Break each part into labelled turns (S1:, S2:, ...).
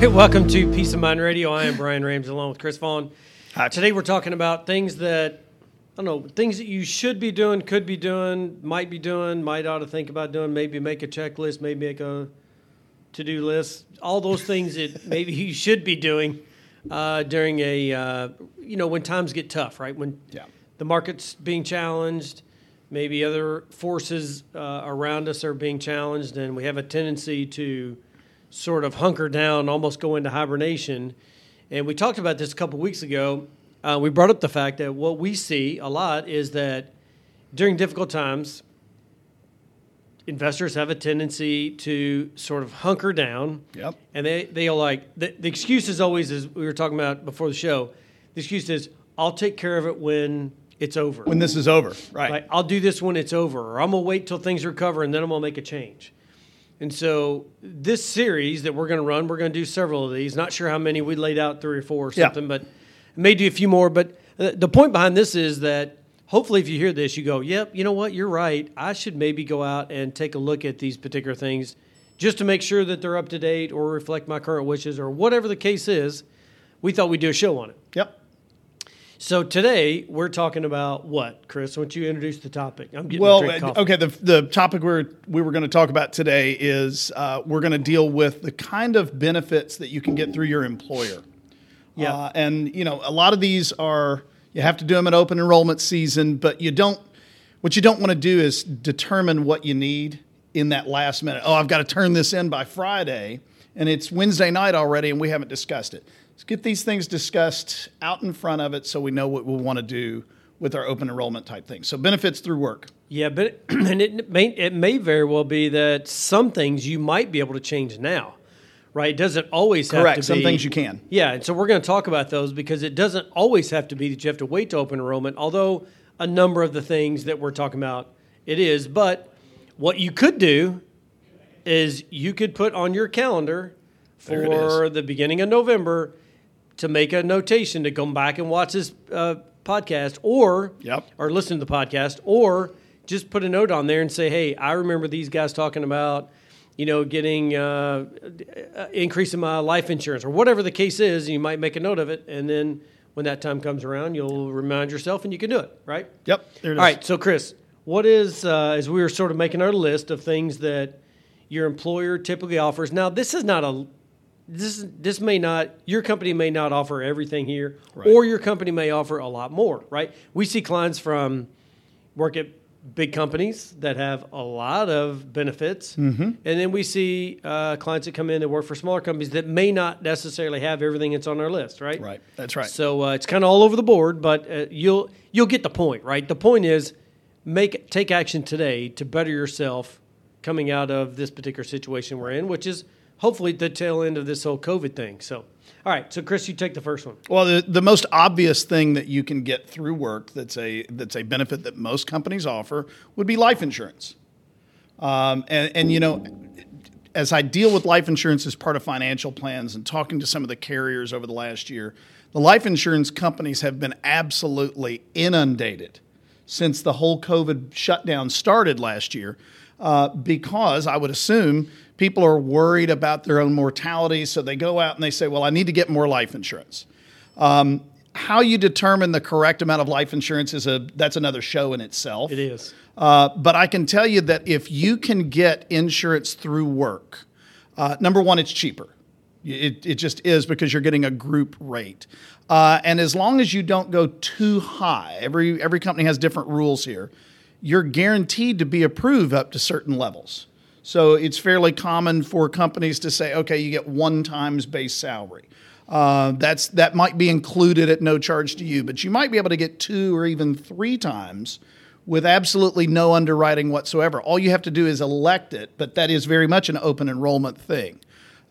S1: right, welcome to Peace of Mind Radio. I am Brian Ramsey along with Chris Vaughn.
S2: Hi.
S1: Today we're talking about things that I don't know, things that you should be doing, could be doing, might be doing, might ought to think about doing, maybe make a checklist, maybe make a to-do list, all those things that maybe you should be doing uh, during a uh, you know when times get tough, right? When
S2: Yeah.
S1: the market's being challenged, maybe other forces uh, around us are being challenged, and we have a tendency to sort of hunker down, almost go into hibernation. And we talked about this a couple weeks ago. Uh, we brought up the fact that what we see a lot is that during difficult times, investors have a tendency to sort of hunker down.
S2: Yep.
S1: And they, they'll like, the, the excuse is always, as we were talking about before the show, the excuse is, I'll take care of it when it's over.
S2: When this is over, right?
S1: Like, I'll do this when it's over, or I'm gonna wait till things recover and then I'm gonna make a change. And so this series that we're gonna run, we're gonna do several of these. Not sure how many we laid out, three or four or
S2: Yeah.
S1: something, but may do a few more. But uh, the point behind this is that hopefully, if you hear this, you go, "Yep, you know what? You're right. I should maybe go out and take a look at these particular things, just to make sure that they're up to date or reflect my current wishes or whatever the case is." We thought we'd do a show on it.
S2: Yep.
S1: So today we're talking about what, Chris? Why don't you introduce the topic? I'm getting a
S2: Well, okay. The the topic we're we were going to talk about today is uh, we're going to deal with the kind of benefits that you can get through your employer.
S1: Yeah.
S2: Uh, and you know, a lot of these are you have to do them at open enrollment season, but you don't. What you don't want to do is determine what you need in that last minute. Oh, I've got to turn this in by Friday, and it's Wednesday night already, and we haven't discussed it. Let's get these things discussed out in front of it, so we know what we want to do with our open enrollment type things. So benefits through work.
S1: Yeah, but and it may it may very well be that some things you might be able to change now, right? It doesn't always have
S2: Correct.
S1: to be, Some
S2: things you can.
S1: Yeah, and so we're going to talk about those because it doesn't always have to be that you have to wait to open enrollment. Although a number of the things that we're talking about, it is. But what you could do is you could put on your calendar for the beginning of November to make a notation to come back and watch this uh, podcast or
S2: Yep.
S1: or listen to the podcast or just put a note on there and say, hey, I remember these guys talking about, you know, getting uh, uh, increasing my life insurance or whatever the case is. You might make a note of it, and then when that time comes around, you'll remind yourself and you can do it, right?
S2: Yep. There it is.
S1: All right, so Chris, what is uh, as we were sort of making our list of things that your employer typically offers? Now, this is not a this this may not your company may not offer everything here,
S2: Right.
S1: or your company may offer a lot more, right? We see clients from work at big companies that have a lot of benefits,
S2: Mm-hmm.
S1: and then we see uh, clients that come in that work for smaller companies that may not necessarily have everything that's on our list, right?
S2: Right. That's right.
S1: So uh, it's kind of all over the board, but uh, you'll you'll get the point, right? The point is make take action today to better yourself coming out of this particular situation we're in, which is hopefully the tail end of this whole COVID thing. So, all right, so Chris, you take the first one.
S2: Well, the, the most obvious thing that you can get through work that's a that's a benefit that most companies offer would be life insurance. Um, and, and you know, as I deal with life insurance as part of financial plans and talking to some of the carriers over the last year, the life insurance companies have been absolutely inundated since the whole COVID shutdown started last year, uh, because I would assume people are worried about their own mortality, so they go out and they say, "Well, I need to get more life insurance." Um, how you determine the correct amount of life insurance is a that's another show in itself.
S1: It is.
S2: Uh, but I can tell you that if you can get insurance through work, uh, number one, it's cheaper. It, it just is because you're getting a group rate. Uh, and as long as you don't go too high, every, every company has different rules here, you're guaranteed to be approved up to certain levels. So it's fairly common for companies to say, okay, you get one times base salary. Uh, that's that might be included at no charge to you, but you might be able to get two or even three times with absolutely no underwriting whatsoever. All you have to do is elect it, but that is very much an open enrollment thing.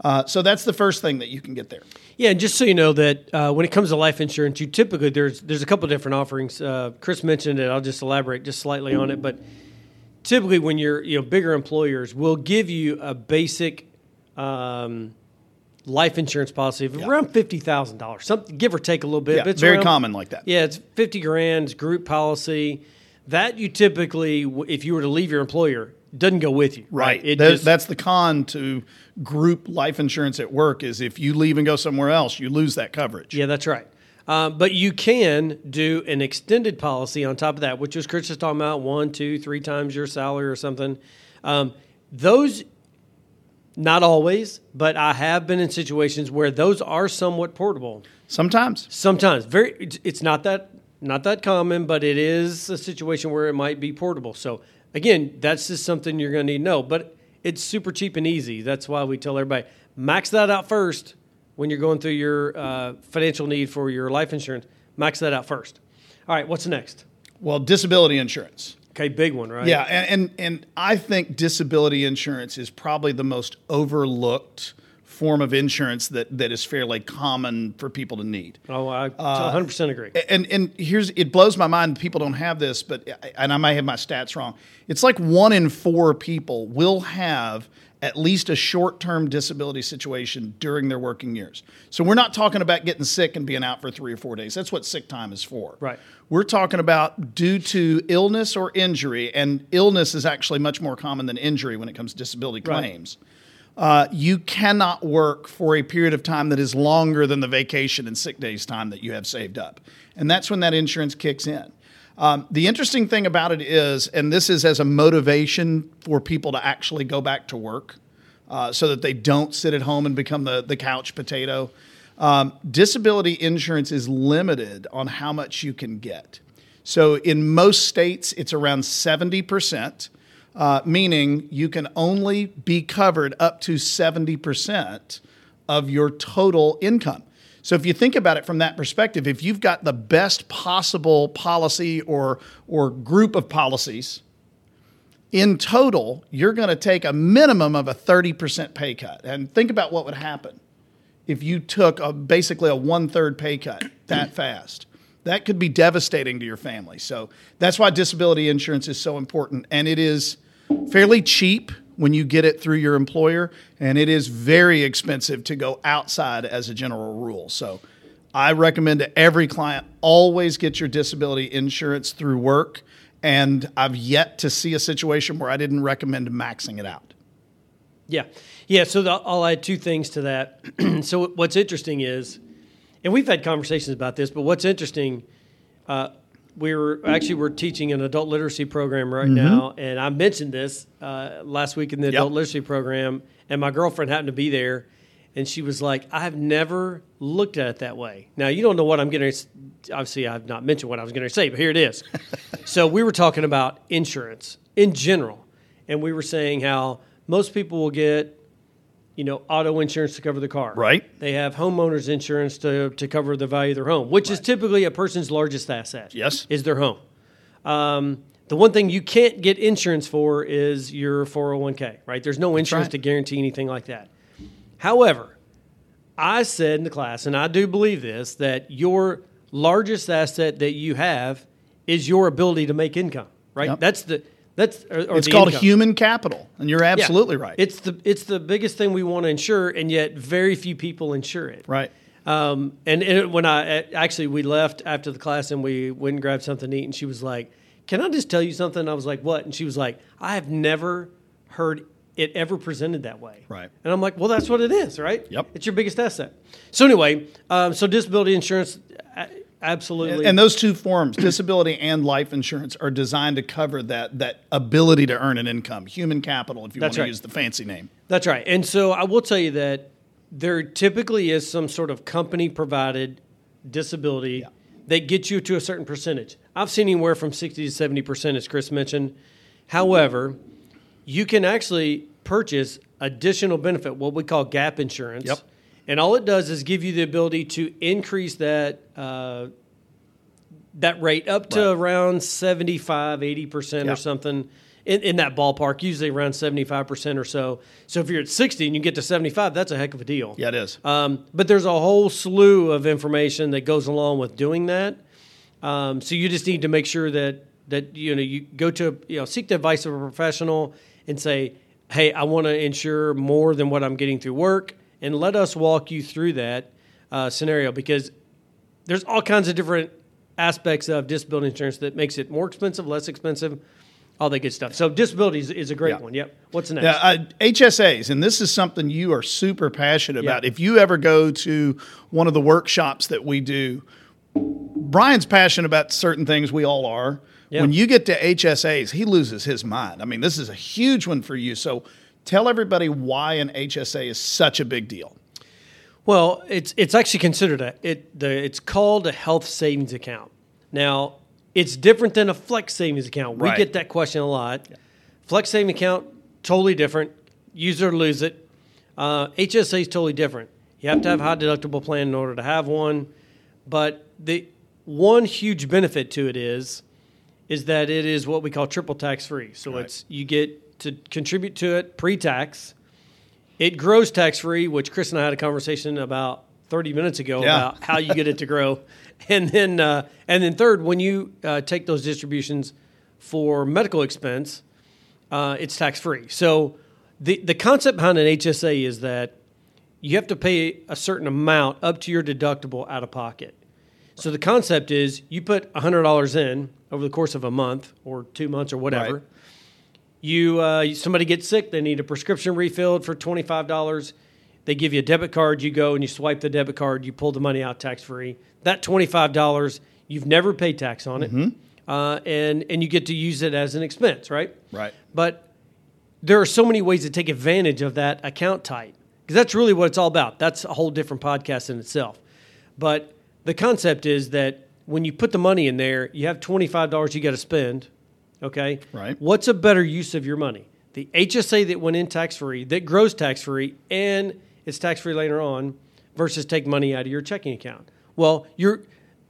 S2: Uh, so that's the first thing that you can get there.
S1: Yeah, and just so you know that uh, when it comes to life insurance, you typically there's there's a couple of different offerings. Uh, Chris mentioned it. I'll just elaborate just slightly on it. But typically, when you're you know bigger employers will give you a basic um, life insurance policy of around fifty thousand dollars, something give or take a little bit.
S2: Yeah,
S1: but it's
S2: very
S1: around-
S2: common like that.
S1: Yeah, it's fifty grand group policy. That you typically, if you were to leave your employer, doesn't go with you.
S2: Right.
S1: It
S2: That-
S1: just-
S2: that's the con to group life insurance at work is if you leave and go somewhere else, you lose that coverage.
S1: Yeah, that's right. Um, but you can do an extended policy on top of that, which was Chris was talking about one, two, three times your salary or something. Um, those, not always, but I have been in situations where those are somewhat portable.
S2: Sometimes.
S1: Sometimes, very, it's- it's not that not that common, but it is a situation where it might be portable. So again, that's just something you're going to need to know. But it's super cheap and easy. That's why we tell everybody max that out first when you're going through your uh, financial need for your life insurance. Max that out first. All right, what's next?
S2: Well, disability insurance.
S1: Okay, big one, right?
S2: Yeah, and, and and I think disability insurance is probably the most overlooked form of insurance that, that is fairly common for people to need.
S1: Oh, I
S2: Uh,
S1: 100% agree.
S2: And and here's it blows my mind people don't have this, but and I might have my stats wrong. It's like one in four people will have at least a short-term disability situation during their working years. So we're not talking about getting sick and being out for 3 or 4 days. That's what sick time is for.
S1: Right.
S2: We're talking about due to illness or injury and illness is actually much more common than injury when it comes to disability
S1: Right.
S2: Uh, you cannot work for a period of time that is longer than the vacation and sick days time that you have saved up. And that's when that insurance kicks in. Um, the interesting thing about it is, and this is as a motivation for people to actually go back to work uh, so that they don't sit at home and become the, the couch potato. Um, disability insurance is limited on how much you can get. So in most states, it's around 70%, uh, meaning you can only be covered up to 70% of your total income. So if you think about it from that perspective, if you've got the best possible policy or, or group of policies, in total, you're going to take a minimum of a 30% pay cut. And think about what would happen if you took a, basically a one third pay cut that fast. That could be devastating to your family. So that's why disability insurance is so important. And it is fairly cheap when you get it through your employer, and it is very expensive to go outside as a general rule. So I recommend to every client always get your disability insurance through work. And I've yet to see a situation where I didn't recommend maxing it out.
S1: Yeah, yeah. So the, I'll add two things to that. so what's interesting is, and we've had conversations about this, but what's interesting, uh, we were actually we're teaching an adult literacy program right now, and I mentioned this uh, last week in the adult literacy program, and my girlfriend happened to be there, and she was like, "I've never looked at it that way." Now you don't know what I'm going to. Obviously, I've not mentioned what I was going to say, but here it is. so we were talking about insurance in general, and we were saying how most people will get, you know, auto insurance to cover the car.
S2: Right.
S1: They have homeowners insurance to, to cover the value of their home, which is typically a person's largest asset.
S2: Yes.
S1: Is their home. Um, the one thing you can't get insurance for is your 401k, right? There's no insurance
S2: right.
S1: to guarantee anything like that. However, I said in the class, and I do believe this, that your largest asset that you have is your ability to make income, right?
S2: Yep.
S1: That's the that's or, or
S2: It's called
S1: income.
S2: human capital, and you're
S1: Yeah.
S2: absolutely right.
S1: It's the it's the biggest thing we want to insure, and yet very few people insure it.
S2: right.
S1: Um, and, and when I actually we left after the class and we went and grabbed something to eat, and she was like, "Can I just tell you something?" I was like, "What?" And she was like, "I have never heard it ever presented that way."
S2: Right.
S1: And I'm like, "Well, that's what it is, right?
S2: Yep.
S1: It's your biggest asset." So anyway, um, so disability insurance, a- absolutely.
S2: And those two forms, disability and life insurance, are designed to cover that that ability to earn an income, human capital, if you
S1: That's
S2: want to use the fancy name.
S1: That's right. And so I will tell you that there typically is some sort of company provided disability that gets you to a certain percentage. I've seen anywhere from 60 to 70%, as Chris mentioned. However, you can actually purchase additional benefit, what we call gap insurance.
S2: Yep.
S1: And all it does is give you the ability to increase that. Uh, that rate up to
S2: Right.
S1: around 75, 80%
S2: Yeah.
S1: or something in, in that ballpark, usually around 75% or so. So if you're at 60 and you get to 75, that's a heck of a deal.
S2: Yeah, it is.
S1: Um, but there's a whole slew of information that goes along with doing that. Um, so you just need to make sure that that you know you go to you know seek the advice of a professional and say, hey, I want to insure more than what I'm getting through work, and let us walk you through that uh, scenario because there's all kinds of different aspects of disability insurance that makes it more expensive, less expensive. all that good stuff. So disability is, is a great
S2: Yeah.
S1: one. Yep. What's next?
S2: Yeah, uh, HSAs, and this is something you are super passionate about. If you ever go to one of the workshops that we do, Brian's passionate about certain things. We all are.
S1: Yeah.
S2: When you get to HSAs, he loses his mind. I mean, this is a huge one for you. So tell everybody why an HSA is such a big deal.
S1: Well, it's it's actually considered a it the it's called a health savings account. Now, it's different than a flex savings account. We
S2: Right.
S1: get that question a lot. Flex savings account totally different. Use it or lose it. Uh, HSA is totally different. You have to have a high deductible plan in order to have one. But the one huge benefit to it is is that it is what we call triple tax free. So
S2: Right.
S1: it's you get to contribute to it pre tax. It grows tax free, which Chris and I had a conversation about 30 minutes ago
S2: Yeah.
S1: about how you get it to grow. And then, uh, and then third, when you uh, take those distributions for medical expense, uh, it's tax free. So the the concept behind an HSA is that you have to pay a certain amount up to your deductible out of pocket. So the concept is you put $100 in over the course of a month or two months or whatever.
S2: Right.
S1: You uh, somebody gets sick, they need a prescription refilled for twenty five dollars. They give you a debit card. You go and you swipe the debit card. You pull the money out tax free. That twenty five dollars, you've never paid tax on it, uh, and and you get to use it as an expense, right?
S2: Right.
S1: But there are so many ways to take advantage of that account type because that's really what it's all about. That's a whole different podcast in itself. But the concept is that when you put the money in there, you have twenty five dollars you got to spend. Okay.
S2: Right.
S1: What's a better use of your money? The HSA that went in tax free, that grows tax free, and it's tax free later on, versus take money out of your checking account. Well, you're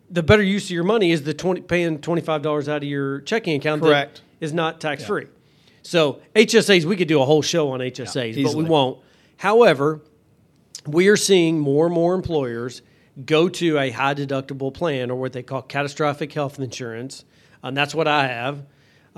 S1: the better use of your money is the twenty paying twenty five dollars out of your checking account.
S2: Correct.
S1: That is not tax free. So HSAs, we could do a whole show on HSAs, but we won't. However, we are seeing more and more employers go to a high deductible plan or what they call catastrophic health insurance, and that's what I have.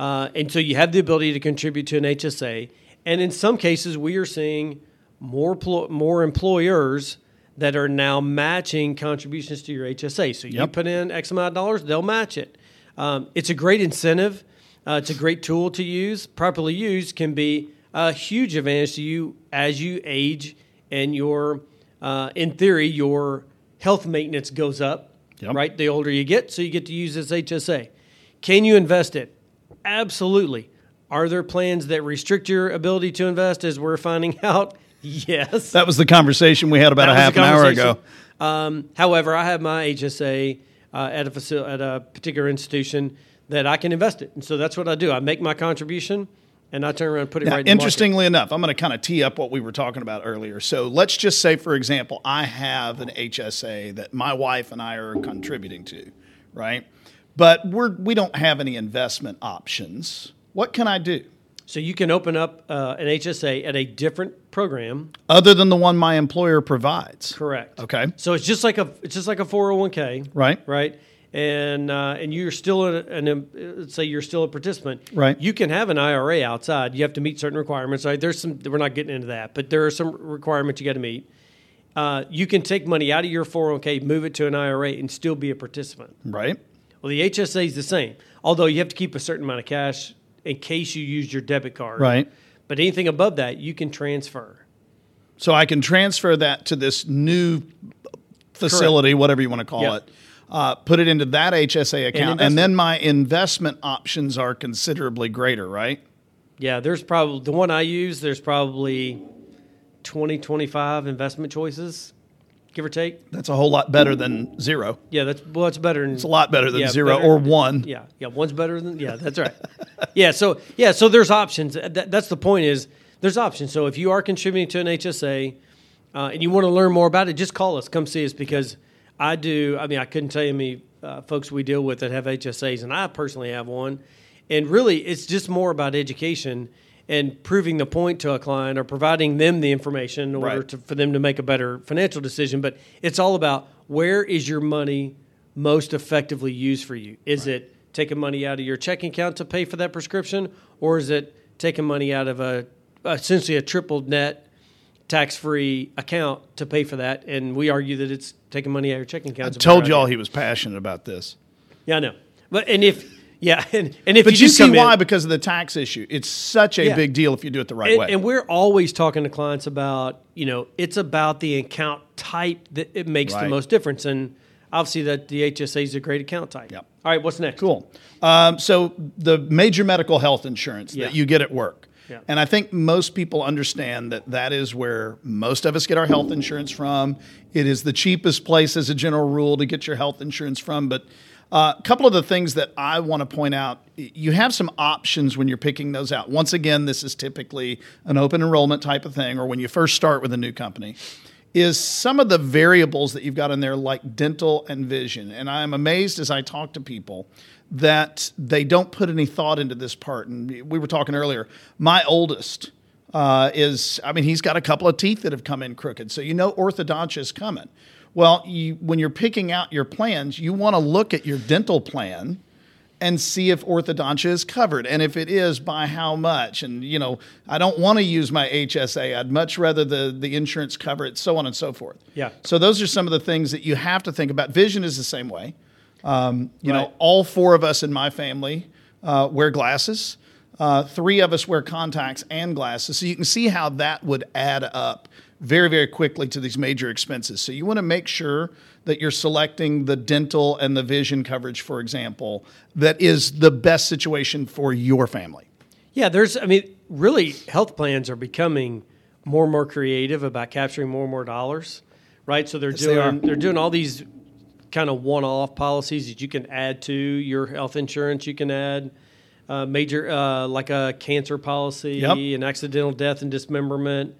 S1: Uh, and so you have the ability to contribute to an HSA, and in some cases, we are seeing more plo- more employers that are now matching contributions to your HSA. So you
S2: Yep.
S1: put in X amount of dollars, they'll match it. Um, it's a great incentive. Uh, it's a great tool to use. Properly used can be a huge advantage to you as you age and your, uh, in theory, your health maintenance goes up.
S2: Yep.
S1: Right, the older you get, so you get to use this HSA. Can you invest it? Absolutely. Are there plans that restrict your ability to invest? As we're finding out, yes.
S2: That was the conversation we had about
S1: That
S2: a half an hour ago.
S1: Um, however, I have my HSA uh, at a facil- at a particular institution that I can invest it, and so that's what I do. I make my contribution, and I turn around and put it
S2: Now,
S1: right. in
S2: interestingly enough, I'm going to kind of tee up what we were talking about earlier. So let's just say, for example, I have an HSA that my wife and I are contributing to, right? But we're we don't have any investment options. What can I do
S1: So you can open up uh, an HSA at a different program.
S2: other than the one my employer provides?
S1: Correct.
S2: Okay.
S1: So it's just like a it's just like a 401k.
S2: Right.
S1: Right. And uh, and you're still a, an let's say you're still a participant.
S2: Right.
S1: You can have an IRA outside. You have to meet certain requirements. Right. There's some. We're not getting into that, but there are some requirements you got to meet. Uh, you can take money out of your 401k, move it to an IRA, and still be a participant.
S2: Right.
S1: Well, the HSA is the same, although you have to keep a certain amount of cash in case you use your debit card.
S2: Right.
S1: But anything above that, you can transfer.
S2: So I can transfer that to this new facility, whatever you want to call
S1: Yeah.
S2: it. Uh, put it into that HSA account, and,
S1: invest
S2: then my investment options are considerably greater, right?
S1: Yeah, there's probably the one I use. There's probably 20, 25 investment choices, give or take.
S2: That's a whole lot better than zero.
S1: Yeah, that's well, it's better than
S2: It's a lot better than
S1: Yeah,
S2: zero
S1: better-
S2: or one.
S1: Yeah, yeah, one's better than yeah. That's right. yeah, so yeah, so there's options. That, that's the point is there's options. So if you are contributing to an HSA uh, and you want to learn more about it, just call us. Come see us because I do. I mean, I couldn't tell you many uh, folks we deal with that have HSAs, and I personally have one. And really, it's just more about education and proving the point to a client or providing them the information in order
S2: Right.
S1: to, for them to make a better financial decision. But it's all about where is your money most effectively used for you? Is it taking money out of your checking account to pay for that prescription, or is it taking money out of a essentially a triple net tax free account to pay for that? And we argue that it's taking money out of your checking account.
S2: I told y'all
S1: idea.
S2: he was passionate about this.
S1: Yeah, I know. But and if Yeah, and, and if
S2: But
S1: you,
S2: you, see
S1: come in-
S2: why? Because of the tax issue. It's such a
S1: Yeah.
S2: big deal if you do it the right
S1: and,
S2: way.
S1: and we're always talking to clients about you know it's about the account type that it makes the most difference and obviously that the hsa is a great account type
S2: Yep.
S1: all right what's next
S2: Cool. Um, so the major medical health insurance
S1: Yeah.
S2: that you get at work.
S1: Yeah.
S2: And I think most people understand that that is where most of us get our health insurance from. It is the cheapest place, as a general rule, to get your health insurance from. But uh, a couple of the things that I want to point out you have some options when you're picking those out. Once again, this is typically an open enrollment type of thing, or when you first start with a new company is some of the variables that you've got in there, like dental and vision. And I'm amazed as I talk to people that they don't put any thought into this part. And we were talking earlier, my oldest uh, is, I mean, he's got a couple of teeth that have come in crooked. So you know orthodontia is coming. Well, you, when you're picking out your plans, you want to look at your dental plan and see if orthodontia is covered. And if it is by how much? And you know i don't want to use my hsa i'd much rather the, the insurance cover it so on and so forth.
S1: Yeah.
S2: so those are some of the things that you have to think about. Vision is the same way. Um, you
S1: Right.
S2: know all four of us in my family uh, wear glasses. Uh, three of us wear contacts and glasses so you can see how that would add up very very quickly to these major expenses. So you want to make sure that you're selecting the dental and the vision coverage for example that is the best situation for your family.
S1: Yeah there's i mean really health plans are becoming more and more creative about capturing more and more dollars right? So they're
S2: they
S1: doing
S2: are.
S1: they're doing all these kind of one-off policies that you can add to your health insurance. You can add uh, major uh, like a cancer policy
S2: Yep.
S1: an accidental death and dismemberment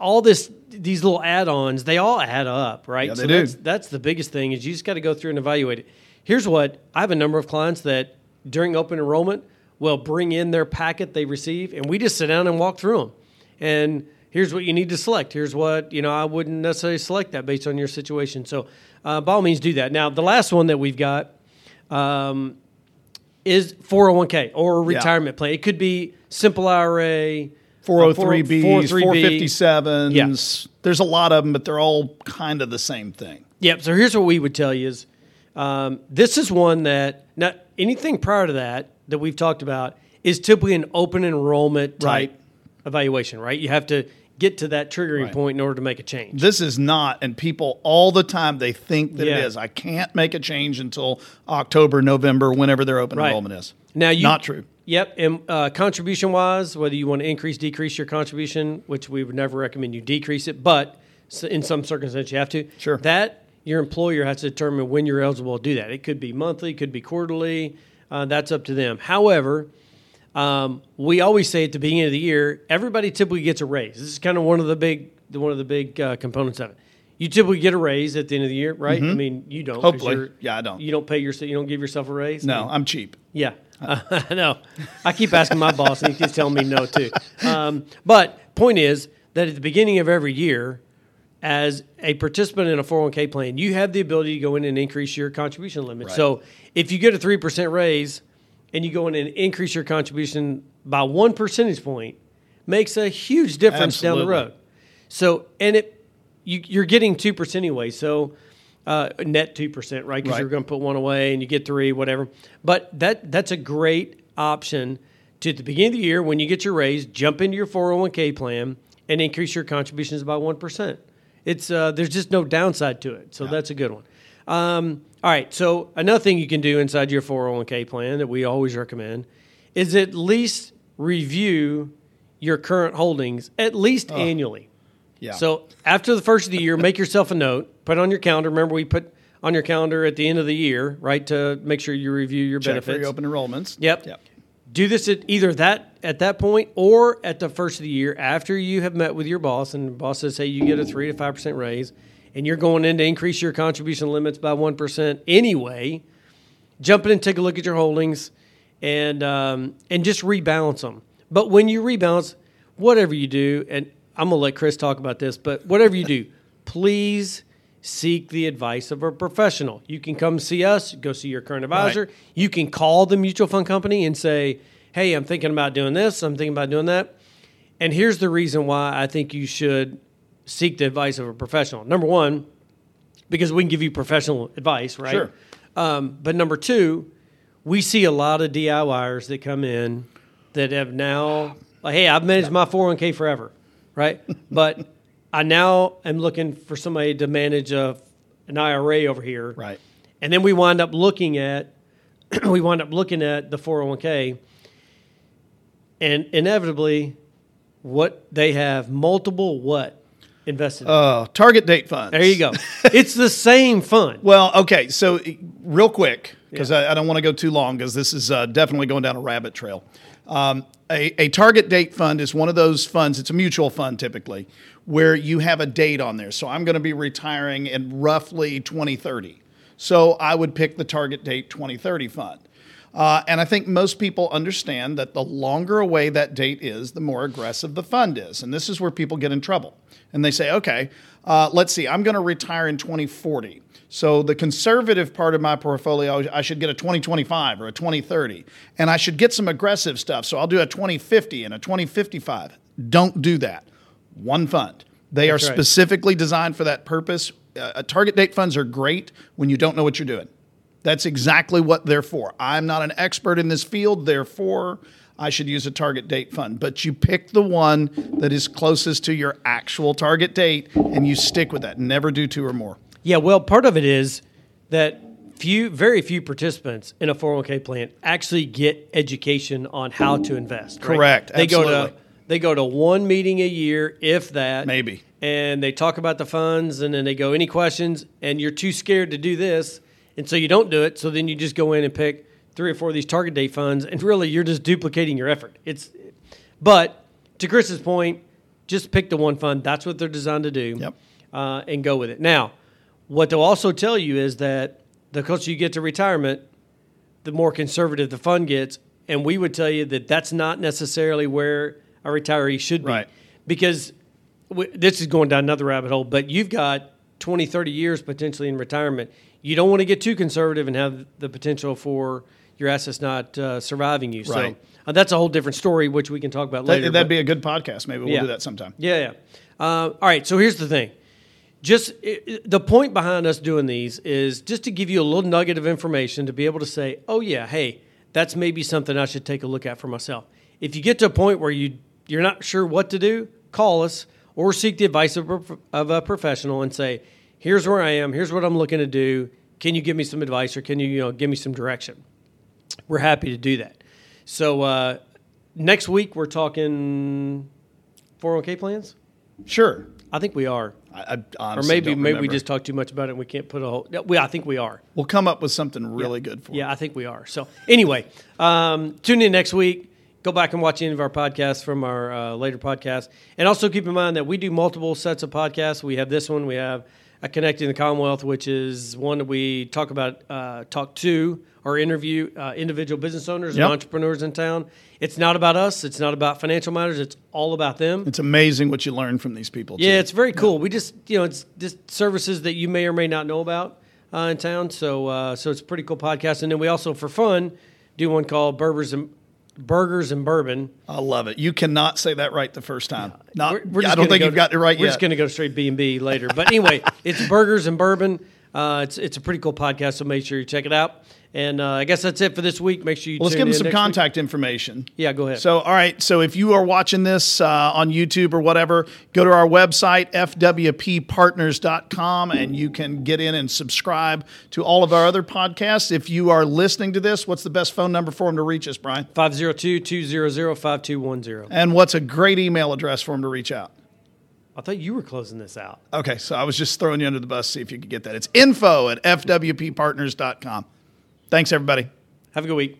S1: all this these little add-ons they all add up right?
S2: Yeah, they
S1: so
S2: do.
S1: that's that's the biggest thing is you just got to go through and evaluate it. Here's what i have a number of clients that during open enrollment will bring in their packet they receive and we just sit down and walk through them and here's what you need to select. Here's what you know i wouldn't necessarily select that based on your situation. So uh, by all means do that. Now the last one that we've got um, is 401k or a
S2: Yeah.
S1: retirement plan. It could be simple ira
S2: 403b's
S1: 403B.
S2: 457s there's a lot of them but they're all kind of the same thing
S1: Yep. So here's what we would tell you is um, this is one that not anything prior to that that we've talked about is typically an open enrollment type
S2: Right.
S1: evaluation, right? You have to get to that triggering
S2: Right.
S1: point in order to make a change.
S2: This is not, and people all the time they think that
S1: Yeah.
S2: it is. I can't make a change until October, November, whenever their open
S1: Right.
S2: enrollment is.
S1: Now you
S2: not true.
S1: Yep, and uh, contribution wise, whether you want to increase, decrease your contribution, which we would never recommend you decrease it, but in some circumstances you have to.
S2: Sure.
S1: That your employer has to determine when you're eligible to do that. It could be monthly, could be quarterly. Uh, that's up to them. However, um, we always say at the beginning of the year, everybody typically gets a raise. This is kind of one of the big, one of the big uh, components of it. You typically get a raise at the end of the year, right? I mean, you don't.
S2: Mm-hmm. Hopefully. Yeah, I don't.
S1: You don't pay yourself. You don't give yourself a raise.
S2: No, I'm cheap.
S1: Yeah, I know. I keep asking my boss, and he keeps telling me no too. Um, but point is that at the beginning of every year, as a participant in a 401k plan, you have the ability to go in and increase your contribution limit.
S2: Right.
S1: So if you get a three percent raise, and you go in and increase your contribution by one percentage point, makes a huge difference down the road. So and it you, you're getting two percent anyway. So uh, net two percent, right? Because
S2: Right.
S1: you're going to put one away and you get three, whatever. But that that's a great option to at the beginning of the year when you get your raise, jump into your 401k plan and increase your contributions by one percent. It's uh, there's just no downside to it, so that's a good one. Um, all right, so another thing you can do inside your 401k plan that we always recommend is at least review your current holdings at least annually.
S2: Yeah.
S1: So after the first of the year, make yourself a note, put it on your calendar. Remember, we put on your calendar at the end of the year, right, to make sure you review your
S2: check for
S1: benefits.
S2: your open enrollments.
S1: Yep.
S2: Yep.
S1: Do this at either that at that point or at the first of the year after you have met with your boss and the boss says, "Hey, you get a three to five percent raise, and you're going in to increase your contribution limits by one percent anyway." Jump in and take a look at your holdings, and um, and just rebalance them. But when you rebalance, whatever you do, and I'm gonna let Chris talk about this, but whatever you do, please seek the advice of a professional. You can come see us, go see your current advisor.
S2: Right.
S1: You can call the mutual fund company and say, "Hey, I'm thinking about doing this. I'm thinking about doing that." And here's the reason why I think you should seek the advice of a professional. Number one, because we can give you professional advice, right?
S2: Sure.
S1: Um, but number two, we see a lot of DIYers that come in that have now, like, hey, I've managed my 401k forever, right? but I now am looking for somebody to manage a, an IRA over here.
S2: Right.
S1: And then we wind up looking at, we wind up looking at the 401k, and inevitably, what they have multiple what invested. in.
S2: Uh, target date funds.
S1: there you go. it's the same fund.
S2: Well, okay. So, real quick, because I, I don't want to go too long, because this is uh, definitely going down a rabbit trail. Um, a, a target date fund is one of those funds. It's a mutual fund typically, where you have a date on there. So, I'm going to be retiring in roughly 2030. So, I would pick the target date 2030 fund. Uh, and I think most people understand that the longer away that date is, the more aggressive the fund is. And this is where people get in trouble. And they say, okay, uh, let's see, I'm going to retire in 2040. So the conservative part of my portfolio, I should get a 2025 or a 2030. And I should get some aggressive stuff. So I'll do a 2050 and a 2055. Don't do that. One fund. They
S1: That's
S2: are
S1: right.
S2: specifically designed for that purpose. Uh, target date funds are great when you don't know what you're doing. That's exactly what they're for. I'm not an expert in this field, therefore, I should use a target date fund. But you pick the one that is closest to your actual target date and you stick with that. Never do two or more.
S1: Yeah, well, part of it is that few, very few participants in a 401k plan actually get education on how to invest. right?
S2: Correct,
S1: They go to they go to one meeting a year, if that,
S2: Maybe.
S1: and they talk about the funds, and then they go, "Any questions?" And you're too scared to do this, and so you don't do it. So then you just go in and pick three or four of these target date funds, and really you're just duplicating your effort. It's, but to Chris's point, just pick the one fund. That's what they're designed to do
S2: Yep.
S1: uh, and go with it. Now, what they'll also tell you is that the closer you get to retirement, the more conservative the fund gets. And we would tell you that that's not necessarily where a retiree should be.
S2: Right.
S1: Because w- this is going down another rabbit hole, but you've got 20, 30 years potentially in retirement. You don't want to get too conservative and have the potential for your assets not uh, surviving you.
S2: Right.
S1: So uh, that's a whole different story, which we can talk about later.
S2: that'd
S1: but-
S2: be a good podcast. Maybe we'll
S1: Yeah.
S2: do that sometime.
S1: yeah, yeah. Uh, all right. So here's the thing. Just the point behind us doing these is just to give you a little nugget of information to be able to say, "Oh yeah, hey, that's maybe something I should take a look at for myself." If you get to a point where you you're not sure what to do, call us or seek the advice of, a of a professional and say, "Here's where I am. Here's what I'm looking to do. Can you give me some advice or can you you know give me some direction?" We're happy to do that. So uh, next week we're talking 401k plans.
S2: Sure.
S1: I think we are,
S2: I, I
S1: or maybe maybe we just talk too much about it. and We can't put a whole. We I think we are.
S2: We'll come up with something really good for
S1: Yeah, I think we are. So anyway, um, tune in next week. Go back and watch any of our podcasts from our uh, later podcasts, and also keep in mind that we do multiple sets of podcasts. We have this one. We have a connecting the Commonwealth, which is one that we talk about, uh, talk to or interview uh, individual business owners
S2: Yep.
S1: and entrepreneurs in town. It's not about us. It's not about financial matters. It's all about them.
S2: It's amazing what you learn from these people.
S1: Yeah, it's very cool. We just you know it's just services that you may or may not know about uh, in town. So uh, so it's a pretty cool podcast. And then we also for fun do one called Burgers and Burgers and Bourbon.
S2: I love it. You cannot say that right the first time. Not,
S1: We're- we're
S2: I don't think
S1: go-
S2: you've got it right yet.
S1: We're just going to go straight B and B later. But anyway, it's Burgers and Bourbon. Uh, it's it's a pretty cool podcast. So make sure you check it out. And uh, I guess that's it for this week. Make sure you
S2: Well, let's give them some
S1: next week.
S2: contact information.
S1: Yeah, go ahead.
S2: So, all right. So, if you are watching this uh, on YouTube or whatever, go to our website, fwppartners.com, and you can get in and subscribe to all of our other podcasts. If you are listening to this, what's the best phone number for them to reach us, Brian?
S1: 502-200-5210.
S2: And what's a great email address for them to reach out?
S1: I thought you were closing this out.
S2: Okay, so I was just throwing you under the bus, see if you could get that. It's info at fwppartners.com. Thanks, everybody.
S1: Have a good week.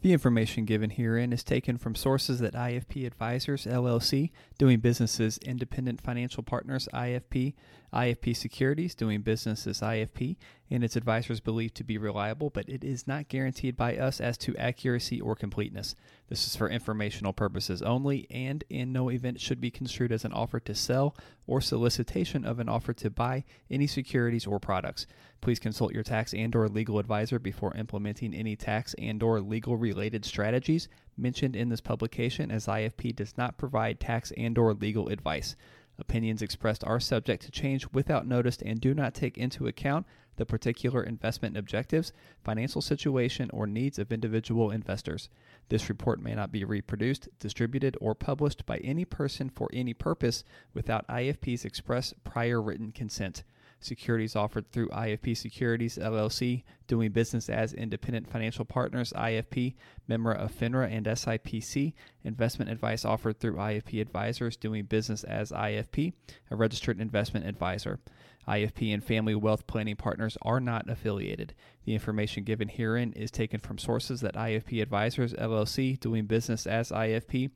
S3: The information given herein is taken from sources at IFP Advisors LLC, doing business as Independent Financial Partners IFP, IFP Securities, doing business as IFP, and its advisors believed to be reliable, but it is not guaranteed by us as to accuracy or completeness. This is for informational purposes only, and in no event should be construed as an offer to sell or solicitation of an offer to buy any securities or products. Please consult your tax and or legal advisor before implementing any tax and or legal related strategies mentioned in this publication as IFP does not provide tax and or legal advice. Opinions expressed are subject to change without notice and do not take into account the particular investment objectives, financial situation, or needs of individual investors. This report may not be reproduced, distributed, or published by any person for any purpose without IFP's express prior written consent. Securities offered through IFP Securities LLC, doing business as Independent Financial Partners IFP, member of FINRA and SIPC. Investment advice offered through IFP Advisors, doing business as IFP, a registered investment advisor. IFP and Family Wealth Planning Partners are not affiliated. The information given herein is taken from sources that IFP Advisors LLC, doing business as IFP,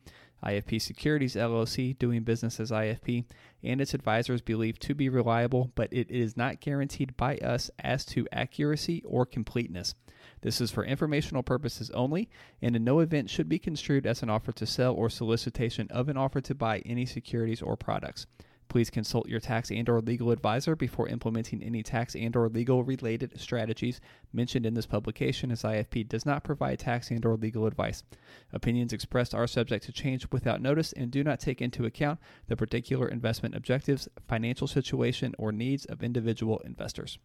S3: IFP Securities LLC, doing business as IFP, and its advisors believe to be reliable, but it is not guaranteed by us as to accuracy or completeness. This is for informational purposes only, and in no event should be construed as an offer to sell or solicitation of an offer to buy any securities or products. Please consult your tax and or legal advisor before implementing any tax and or legal related strategies mentioned in this publication as IFP does not provide tax and or legal advice. Opinions expressed are subject to change without notice and do not take into account the particular investment objectives, financial situation, or needs of individual investors.